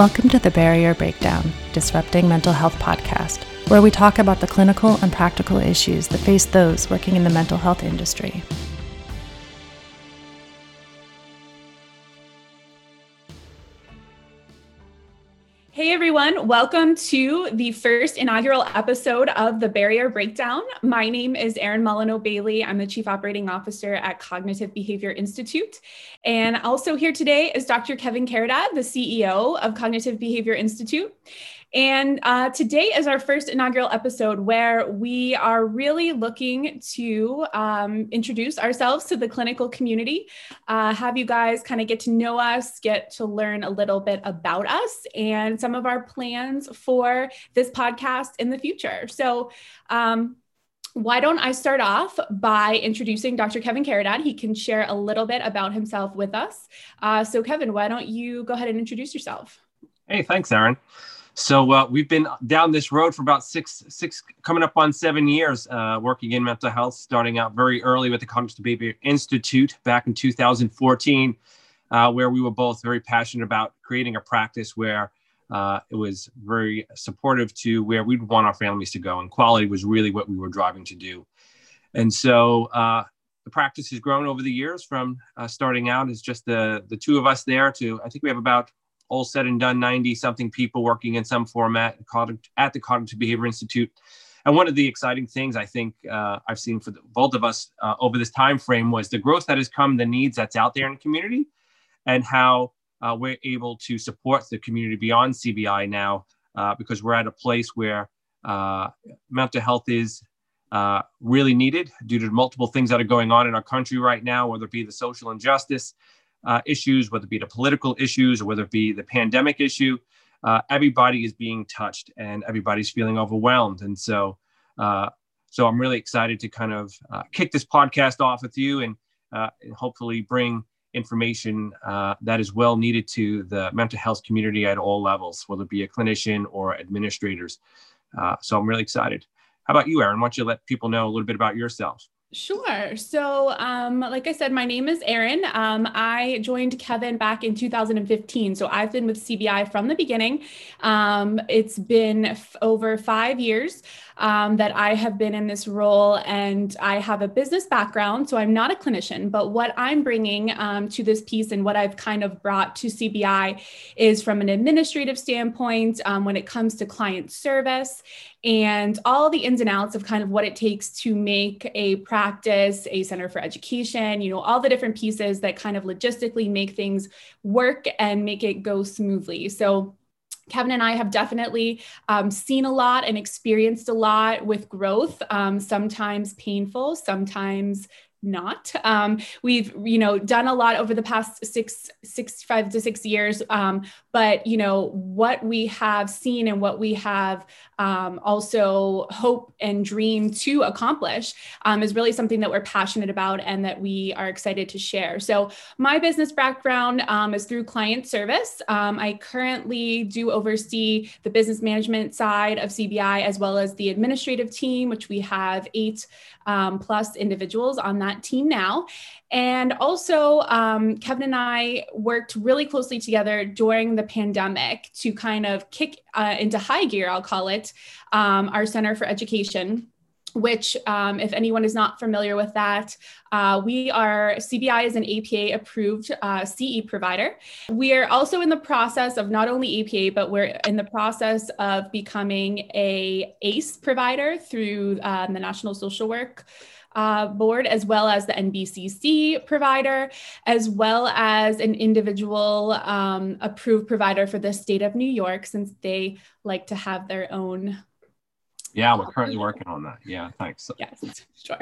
Welcome to the Barrier Breakdown Disrupting Mental Health podcast, where we talk about the clinical and practical issues that face those working in the mental health industry. Welcome to the first inaugural episode of the Barrier Breakdown. My name is Erin Molyneaux Bailey. I'm the Chief Operating Officer at Cognitive Behavior Institute. And also here today is Dr. Kevin Caridad, the CEO of Cognitive Behavior Institute. And uh, today is our first inaugural episode where we are really looking to um, introduce ourselves to the clinical community, uh, have you guys kind of get to know us, get to learn a little bit about us, and some of our plans for this podcast in the future. So, um, why don't I start off by introducing Dr. Kevin Caridad? He can share a little bit about himself with us. Uh, so, Kevin, why don't you go ahead and introduce yourself? Hey, thanks, Erin. So uh, we've been down this road for about six, six, coming up on seven years, uh, working in mental health. Starting out very early with the Cognitive Behavior Institute back in 2014, uh, where we were both very passionate about creating a practice where uh, it was very supportive to where we'd want our families to go, and quality was really what we were driving to do. And so uh, the practice has grown over the years from uh, starting out as just the the two of us there to I think we have about all said and done, 90 something people working in some format at the Cognitive Behavior Institute. And one of the exciting things I think uh, I've seen for the, both of us uh, over this time frame was the growth that has come, the needs that's out there in the community, and how uh, we're able to support the community beyond CBI now uh, because we're at a place where uh, mental health is uh, really needed due to multiple things that are going on in our country right now, whether it be the social injustice, uh, issues, whether it be the political issues or whether it be the pandemic issue, uh, everybody is being touched and everybody's feeling overwhelmed. And so, uh, so I'm really excited to kind of uh, kick this podcast off with you and, uh, and hopefully bring information uh, that is well needed to the mental health community at all levels, whether it be a clinician or administrators. so I'm really excited. How about you, Erin? Why don't you let people know a little bit about yourself? Sure. So, um, like I said, my name is Erin. Um, I joined Kevin back in 2015. So, I've been with CBI from the beginning. Um, it's been f- over five years um, that I have been in this role, and I have a business background. So, I'm not a clinician, but what I'm bringing um, to this piece and what I've kind of brought to CBI is from an administrative standpoint um, when it comes to client service and all the ins and outs of kind of what it takes to make a practice, a center for education, you know, all the different pieces that kind of logistically make things work and make it go smoothly. So, Kevin and I have definitely um, seen a lot and experienced a lot with growth, um, sometimes painful, sometimes not. Um, we've you know done a lot over the past six, six, five to six years, um, but you know what we have seen and what we have um, also hope and dream to accomplish um, is really something that we're passionate about and that we are excited to share. So my business background um, is through client service. Um, I currently do oversee the business management side of CBI as well as the administrative team, which we have eight plus individuals on that that team now. And also, um, Kevin and I worked really closely together during the pandemic to kind of kick uh, into high gear, I'll call it, um, our Center for Education which, um, if anyone is not familiar with that, uh, we are CBI is an APA approved uh, CE provider. We are also in the process of not only APA, but we're in the process of becoming a ACE provider through uh, the National Social Work uh, board, as well as the NBCC provider, as well as an individual um, approved provider for the state of New York, since they like to have their own. Yeah, we're currently working on that. Yeah, thanks. Yes, sure.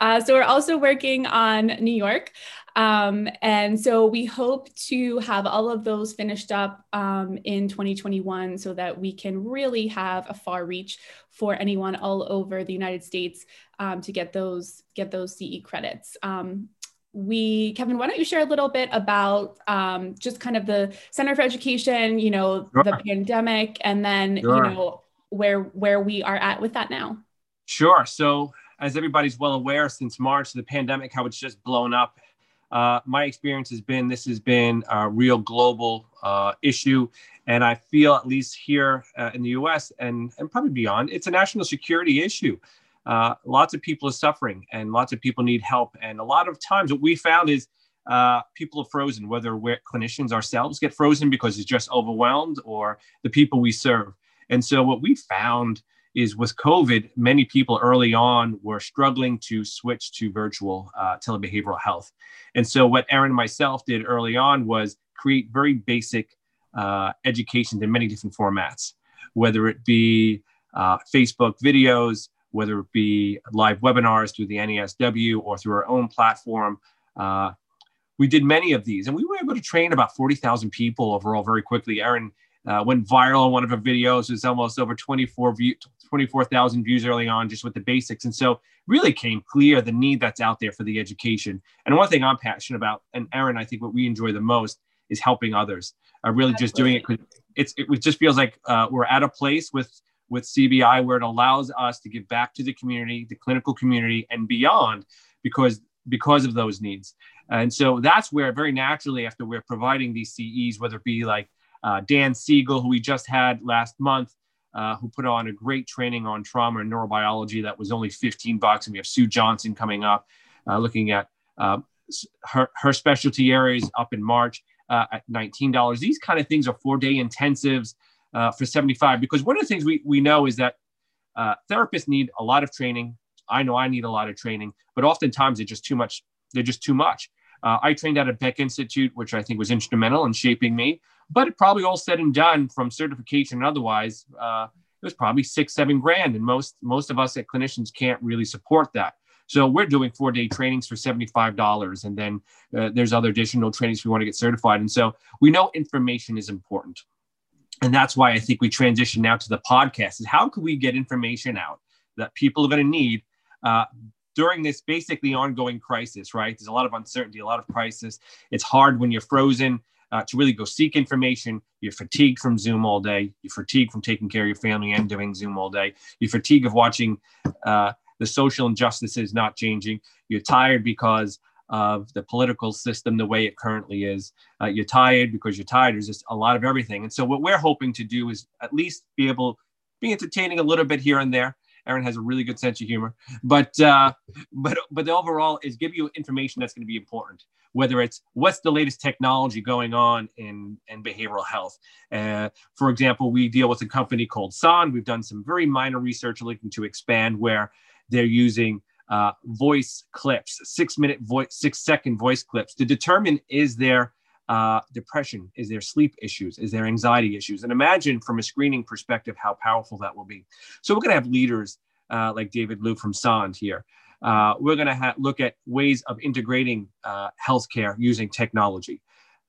Uh, so we're also working on New York. Um, and so we hope to have all of those finished up um, in 2021 so that we can really have a far reach for anyone all over the United States um, to get those get those CE credits. Um, we kevin why don't you share a little bit about um, just kind of the center for education you know sure. the pandemic and then sure. you know where where we are at with that now sure so as everybody's well aware since march the pandemic how it's just blown up uh, my experience has been this has been a real global uh, issue. And I feel, at least here uh, in the US and, and probably beyond, it's a national security issue. Uh, lots of people are suffering and lots of people need help. And a lot of times, what we found is uh, people are frozen, whether we're clinicians ourselves get frozen because it's just overwhelmed or the people we serve. And so, what we found is with COVID, many people early on were struggling to switch to virtual uh, telebehavioral health. And so, what Erin and myself did early on was create very basic uh, education in many different formats, whether it be uh, Facebook videos, whether it be live webinars through the NASW or through our own platform. Uh, we did many of these and we were able to train about 40,000 people overall very quickly. Erin uh, went viral on one of her videos. It was almost over 24 view, 24,000 views early on just with the basics. And so really came clear the need that's out there for the education. And one thing I'm passionate about, and Erin, I think what we enjoy the most is helping others. Uh, really Absolutely. just doing it because it's it just feels like uh, we're at a place with with CBI where it allows us to give back to the community, the clinical community, and beyond, because because of those needs. And so that's where very naturally, after we're providing these CEs, whether it be like uh, Dan Siegel, who we just had last month, uh, who put on a great training on trauma and neurobiology that was only 15 bucks. And we have Sue Johnson coming up, uh, looking at uh, her, her specialty areas up in March uh, at $19. These kind of things are four day intensives uh, for 75 because one of the things we, we know is that therapists need a lot of training. I know I need a lot of training, but oftentimes they're just too much. They're just too much. I trained at a Beck Institute, which I think was instrumental in shaping me. But probably all said and done from certification and otherwise, uh, it was probably six, seven grand. And most most of us at clinicians can't really support that. So we're doing four day trainings for $75. And then uh, there's other additional trainings we want to get certified. And so we know information is important. And that's why I think we transition now to the podcast is how can we get information out that people are going to need uh, during this basically ongoing crisis, right? There's a lot of uncertainty, a lot of crisis. It's hard when you're frozen uh, to really go seek information. You're fatigued from Zoom all day. You're fatigued from taking care of your family and doing Zoom all day. You're fatigued of watching uh, the social injustices not changing. You're tired because of the political system the way it currently is. Uh, you're tired because you're tired. There's just a lot of everything. And so what we're hoping to do is at least be able be entertaining a little bit here and there. Erin has a really good sense of humor, but uh, but but the overall is give you information that's going to be important whether it's what's the latest technology going on in, in behavioral health. Uh, for example, we deal with a company called Sonde. We've done some very minor research looking to expand where they're using uh, voice clips, six minute voice, six second voice clips to determine is there uh, depression, is there sleep issues, is there anxiety issues, and imagine from a screening perspective how powerful that will be. So we're going to have leaders uh, like David Liu from Sonde here uh, we're going to ha- look at ways of integrating uh, healthcare using technology.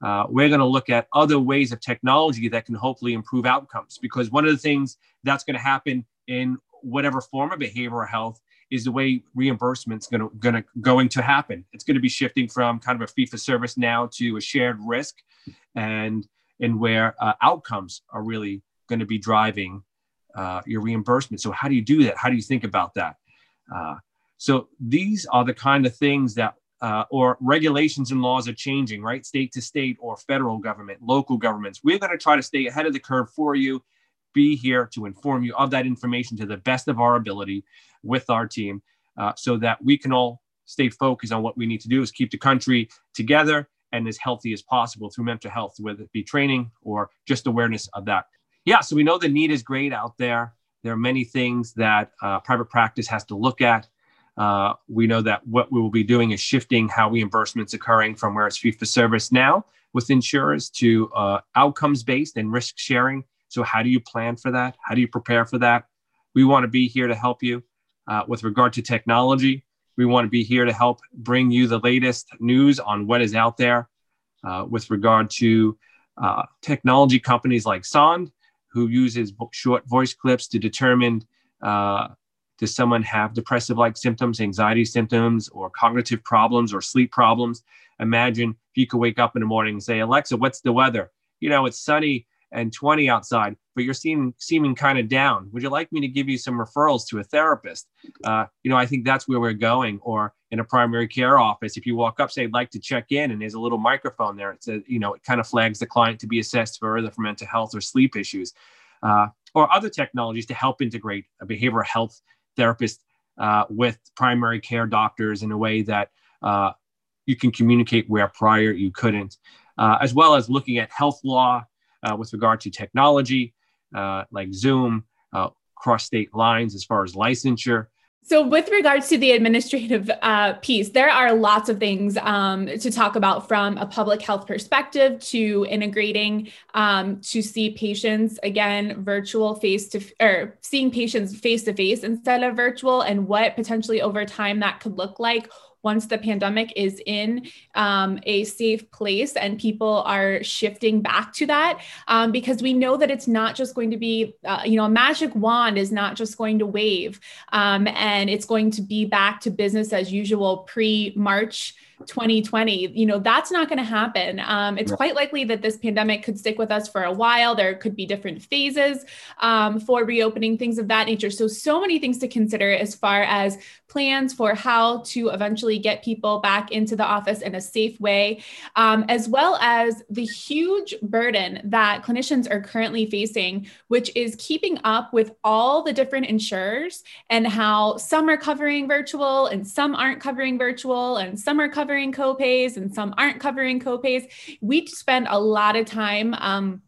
Uh, we're going to look at other ways of technology that can hopefully improve outcomes because one of the things that's going to happen in whatever form of behavioral health is the way reimbursement's going to, going to going to happen. It's going to be shifting from kind of a fee for service now to a shared risk, and and where uh, outcomes are really going to be driving uh, your reimbursement. So how do you do that? How do you think about that? Uh, so these are the kind of things that, uh, or regulations and laws are changing, right? State to state or federal government, local governments. We're going to try to stay ahead of the curve for you, be here to inform you of that information to the best of our ability with our team uh, so that we can all stay focused on what we need to do is keep the country together and as healthy as possible through mental health, whether it be training or just awareness of that. Yeah, so we know the need is great out there. There are many things that uh, private practice has to look at uh, we know that what we will be doing is shifting how reimbursements occurring from where it's fee for service now with insurers to uh, outcomes based and risk sharing. So, how do you plan for that? How do you prepare for that? We want to be here to help you uh, with regard to technology. We want to be here to help bring you the latest news on what is out there uh, with regard to uh, technology companies like Sonde, who uses short voice clips to determine uh, does someone have depressive like symptoms, anxiety symptoms, or cognitive problems or sleep problems? Imagine if you could wake up in the morning and say, Alexa, what's the weather? You know, it's sunny and 20 outside. but you're seeming seeming kind of down. Would you like me to give you some referrals to a therapist? Uh, you know, I think that's where we're going. Or in a primary care office, if you walk up, say, I'd like to check in, and there's a little microphone there. It says, you know, it kind of flags the client to be assessed further for mental health or sleep issues, uh, or other technologies to help integrate a behavioral health therapist uh, with primary care doctors in a way that uh, you can communicate where prior you couldn't, uh, as well as looking at health law uh, with regard to technology uh, like Zoom, uh, cross state lines as far as licensure. So, with regards to the administrative uh, piece, there are lots of things um, to talk about from a public health perspective to integrating um, to see patients again virtual face to or seeing patients face to face instead of virtual, and what potentially over time that could look like once the pandemic is in um, a safe place and people are shifting back to that um, because we know that it's not just going to be uh, you know a magic wand is not just going to wave um, and it's going to be back to business as usual pre march 2020 you know that's not going to happen. Um, it's quite likely that this pandemic could stick with us for a while. There could be different phases um, for reopening things of that nature. So so many things to consider as far as plans for how to eventually get people back into the office in a safe way um, as well as the huge burden that clinicians are currently facing which is keeping up with all the different insurers and how some are covering virtual and some aren't covering virtual and some are covering covering copays and some aren't covering copays. We spend a lot of time um,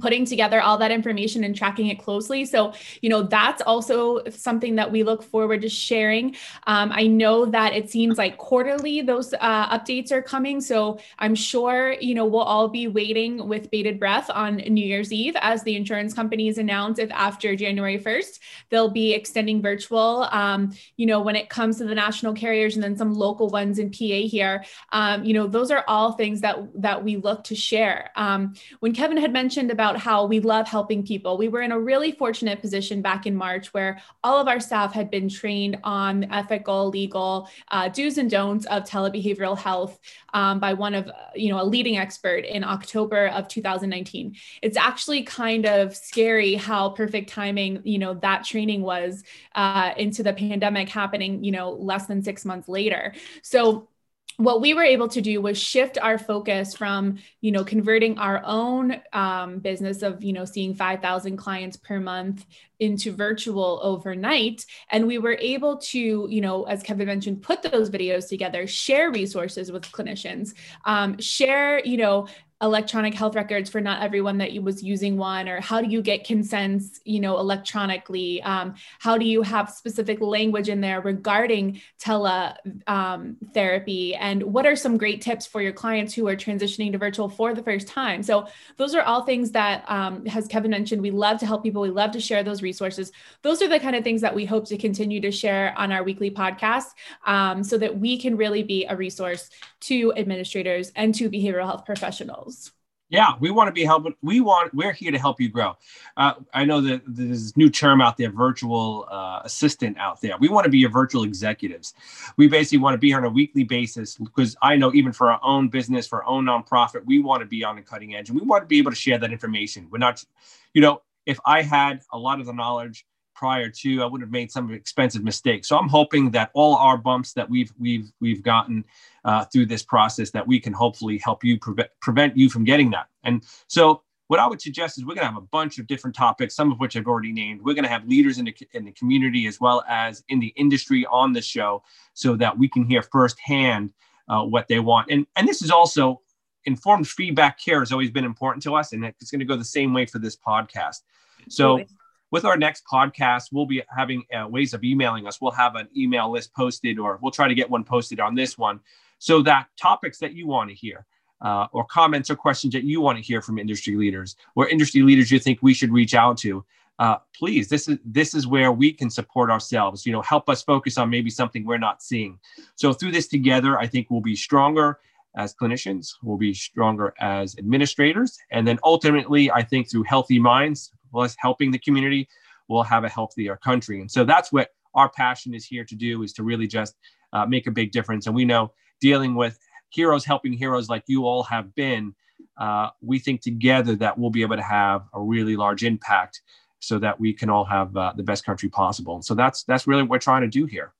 putting together all that information and tracking it closely. So, you know, that's also something that we look forward to sharing. Um, I know that it seems like quarterly those uh, updates are coming. So I'm sure, you know, we'll all be waiting with bated breath on New Year's Eve as the insurance companies announce if after January 1st, they'll be extending virtual, um, you know, when it comes to the national carriers and then some local ones in PA here, um, you know, those are all things that, that we look to share. Um, when Kevin had mentioned about how we love helping people. We were in a really fortunate position back in March where all of our staff had been trained on ethical, legal uh, do's and don'ts of telebehavioral health um, by one of, you know, a leading expert in October of 2019. It's actually kind of scary how perfect timing, you know, that training was uh, into the pandemic happening, you know, less than six months later. So what we were able to do was shift our focus from you know converting our own um, business of you know seeing 5000 clients per month into virtual overnight. And we were able to you know as kevin mentioned put those videos together share resources with clinicians um, share you know electronic health records for not everyone that was using one or how do you get consents you know electronically? Um, how do you have specific language in there regarding tele um, therapy? And what are some great tips for your clients who are transitioning to virtual for the first time? So those are all things that um, as kevin mentioned we love to help people. We love to share those resources those are the kind of things that we hope to continue to share on our weekly podcast um, so that we can really be a resource to administrators and to behavioral health professionals yeah, we want to be helping. We want. We're here to help you grow. Uh, I know that there's new term out there, virtual uh, assistant out there. We want to be your virtual executives. We basically want to be here on a weekly basis because I know even for our own business, for our own nonprofit, we want to be on the cutting edge and we want to be able to share that information. We're not, you know, if I had a lot of the knowledge prior to, I would have made some expensive mistakes. So I'm hoping that all our bumps that we've we've we've gotten uh, through this process, that we can hopefully help you prevent prevent you from getting that. And so what I would suggest is we're going to have a bunch of different topics, some of which I've already named. We're going to have leaders in the, in the community as well as in the industry on the show so that we can hear firsthand uh, what they want. And, and this is also informed feedback care has always been important to us, and it's going to go the same way for this podcast. So, with our next podcast, we'll be having uh, ways of emailing us. We'll have an email list posted, or we'll try to get one posted on this one, so that topics that you want to hear, uh, or comments or questions that you want to hear from industry leaders, or industry leaders you think we should reach out to, uh, please, this is this is where we can support ourselves. You know, help us focus on maybe something we're not seeing. So through this together, I think we'll be stronger as clinicians, we'll be stronger as administrators, and then ultimately, I think through healthy minds, plus helping the community, we'll have a healthier country. And so that's what our passion is here to do is to really just uh, make a big difference. And we know dealing with heroes helping heroes like you all have been, uh, we think together that we'll be able to have a really large impact so that we can all have uh, the best country possible. So that's that's really what we're trying to do here.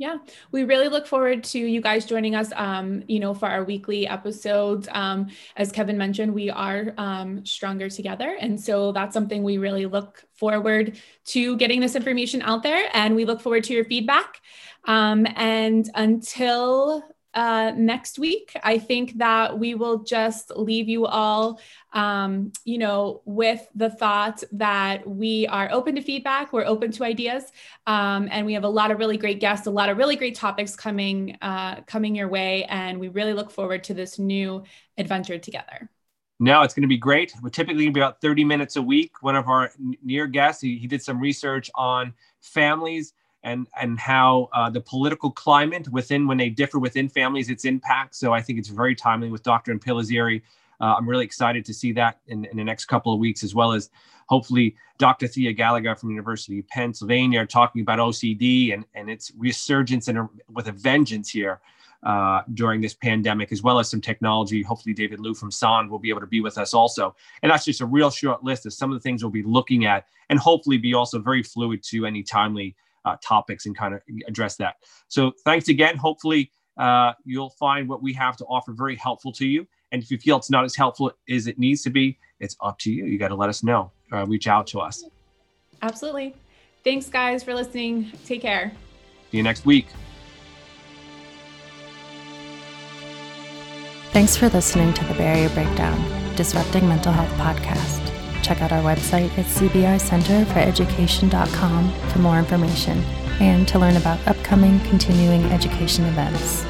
Yeah, we really look forward to you guys joining us, um, you know, for our weekly episodes. Um, as Kevin mentioned, we are um, stronger together. And so that's something we really look forward to getting this information out there. And we look forward to your feedback. Um, and until uh, next week. I think that we will just leave you all, um, you know, with the thought that we are open to feedback, we're open to ideas, um, and we have a lot of really great guests, a lot of really great topics coming uh, coming your way, and we really look forward to this new adventure together. No, it's going to be great. We're typically going to be about 30 minutes a week. One of our near guests, he, he did some research on families and and how uh, the political climate within when they differ within families its impact so i think it's very timely with dr Impellizzeri. Uh, i'm really excited to see that in, in the next couple of weeks as well as hopefully dr thea gallagher from university of pennsylvania talking about ocd and, and its resurgence and with a vengeance here uh, during this pandemic, as well as some technology. Hopefully, David Liu from Sonde will be able to be with us also. And that's just a real short list of some of the things we'll be looking at, and hopefully be also very fluid to any timely uh, topics and kind of address that. So thanks again. Hopefully uh, you'll find what we have to offer very helpful to you. And if you feel it's not as helpful as it needs to be, it's up to you. You got to let us know. Uh, reach out to us. Absolutely. Thanks, guys, for listening. Take care. See you next week. Thanks for listening to the Barrier Breakdown, Disrupting Mental Health podcast check out our website at cbicenterforeducation.com for more information and to learn about upcoming continuing education events.